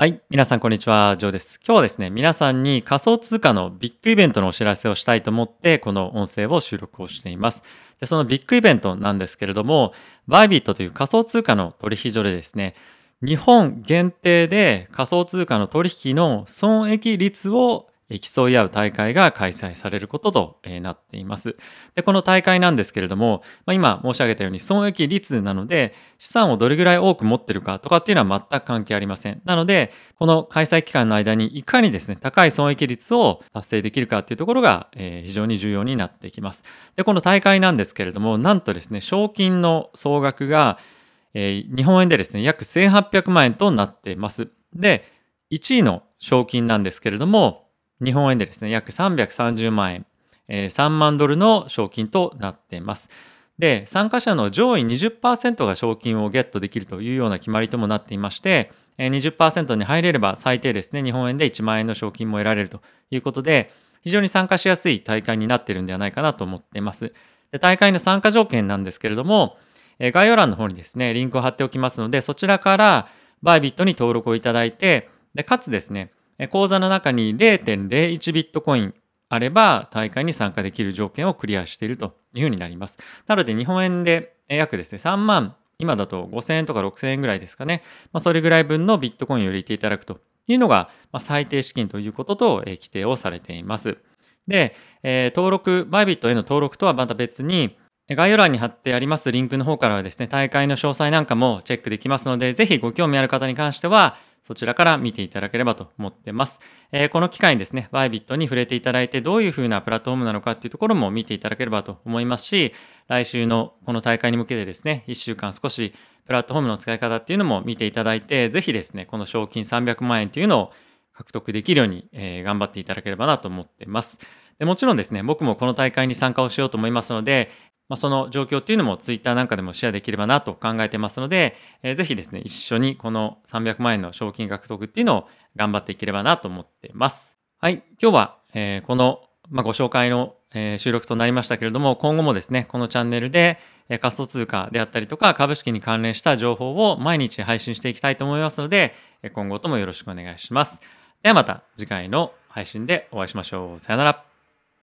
はい。皆さん、こんにちは。ジョーです。今日はですね、皆さんに仮想通貨のビッグイベントのお知らせをしたいと思って、この音声を収録をしています。で、そのビッグイベントなんですけれども、バイビットという仮想通貨の取引所でですね、日本限定で仮想通貨の取引の損益率を競い合う大会が開催されることとなっています。で、この大会なんですけれども、まあ、今申し上げたように損益率なので、資産をどれぐらい多く持ってるかとかっていうのは全く関係ありません。なので、この開催期間の間にいかにですね、高い損益率を達成できるかっていうところが、え、非常に重要になってきます。で、この大会なんですけれども、なんとですね、賞金の総額が、え、日本円でですね、約1800万円となっています。で、1位の賞金なんですけれども、日本円でですね、約330万円、えー、3万ドルの賞金となっています。で、参加者の上位20%が賞金をゲットできるというような決まりともなっていまして、20%に入れれば最低ですね、日本円で1万円の賞金も得られるということで、非常に参加しやすい大会になっているんではないかなと思っています。で大会の参加条件なんですけれども、え概要欄の方にですね、リンクを貼っておきますので、そちらからバイビットに登録をいただいて、でかつですね、口座の中に0.01ビットコインあれば大会に参加できる条件をクリアしているというふうになります。なので日本円で約ですね、3万、今だと5000円とか6000円ぐらいですかね。まあ、それぐらい分のビットコインを入れていただくというのが、ま、最低資金ということと規定をされています。で、え、登録、バイビットへの登録とはまた別に、概要欄に貼ってありますリンクの方からはですね、大会の詳細なんかもチェックできますので、ぜひご興味ある方に関しては、そちらから見ていただければと思ってます。えー、この機会にですね、バイビットに触れていただいて、どういうふうなプラットフォームなのかっていうところも見ていただければと思いますし、来週のこの大会に向けてですね、1週間少しプラットフォームの使い方っていうのも見ていただいて、ぜひですね、この賞金300万円っていうのを獲得できるように、え、頑張っていただければなと思ってます。でもちろんですね、僕もこの大会に参加をしようと思いますので、まあ、その状況っていうのもツイッターなんかでもシェアできればなと考えてますので、えー、ぜひですね、一緒にこの300万円の賞金獲得っていうのを頑張っていければなと思ってます。はい、今日は、えー、この、まあ、ご紹介の、えー、収録となりましたけれども、今後もですね、このチャンネルで、え、仮想通貨であったりとか株式に関連した情報を毎日配信していきたいと思いますので、今後ともよろしくお願いします。ではまた次回の配信でお会いしましょう。さよなら。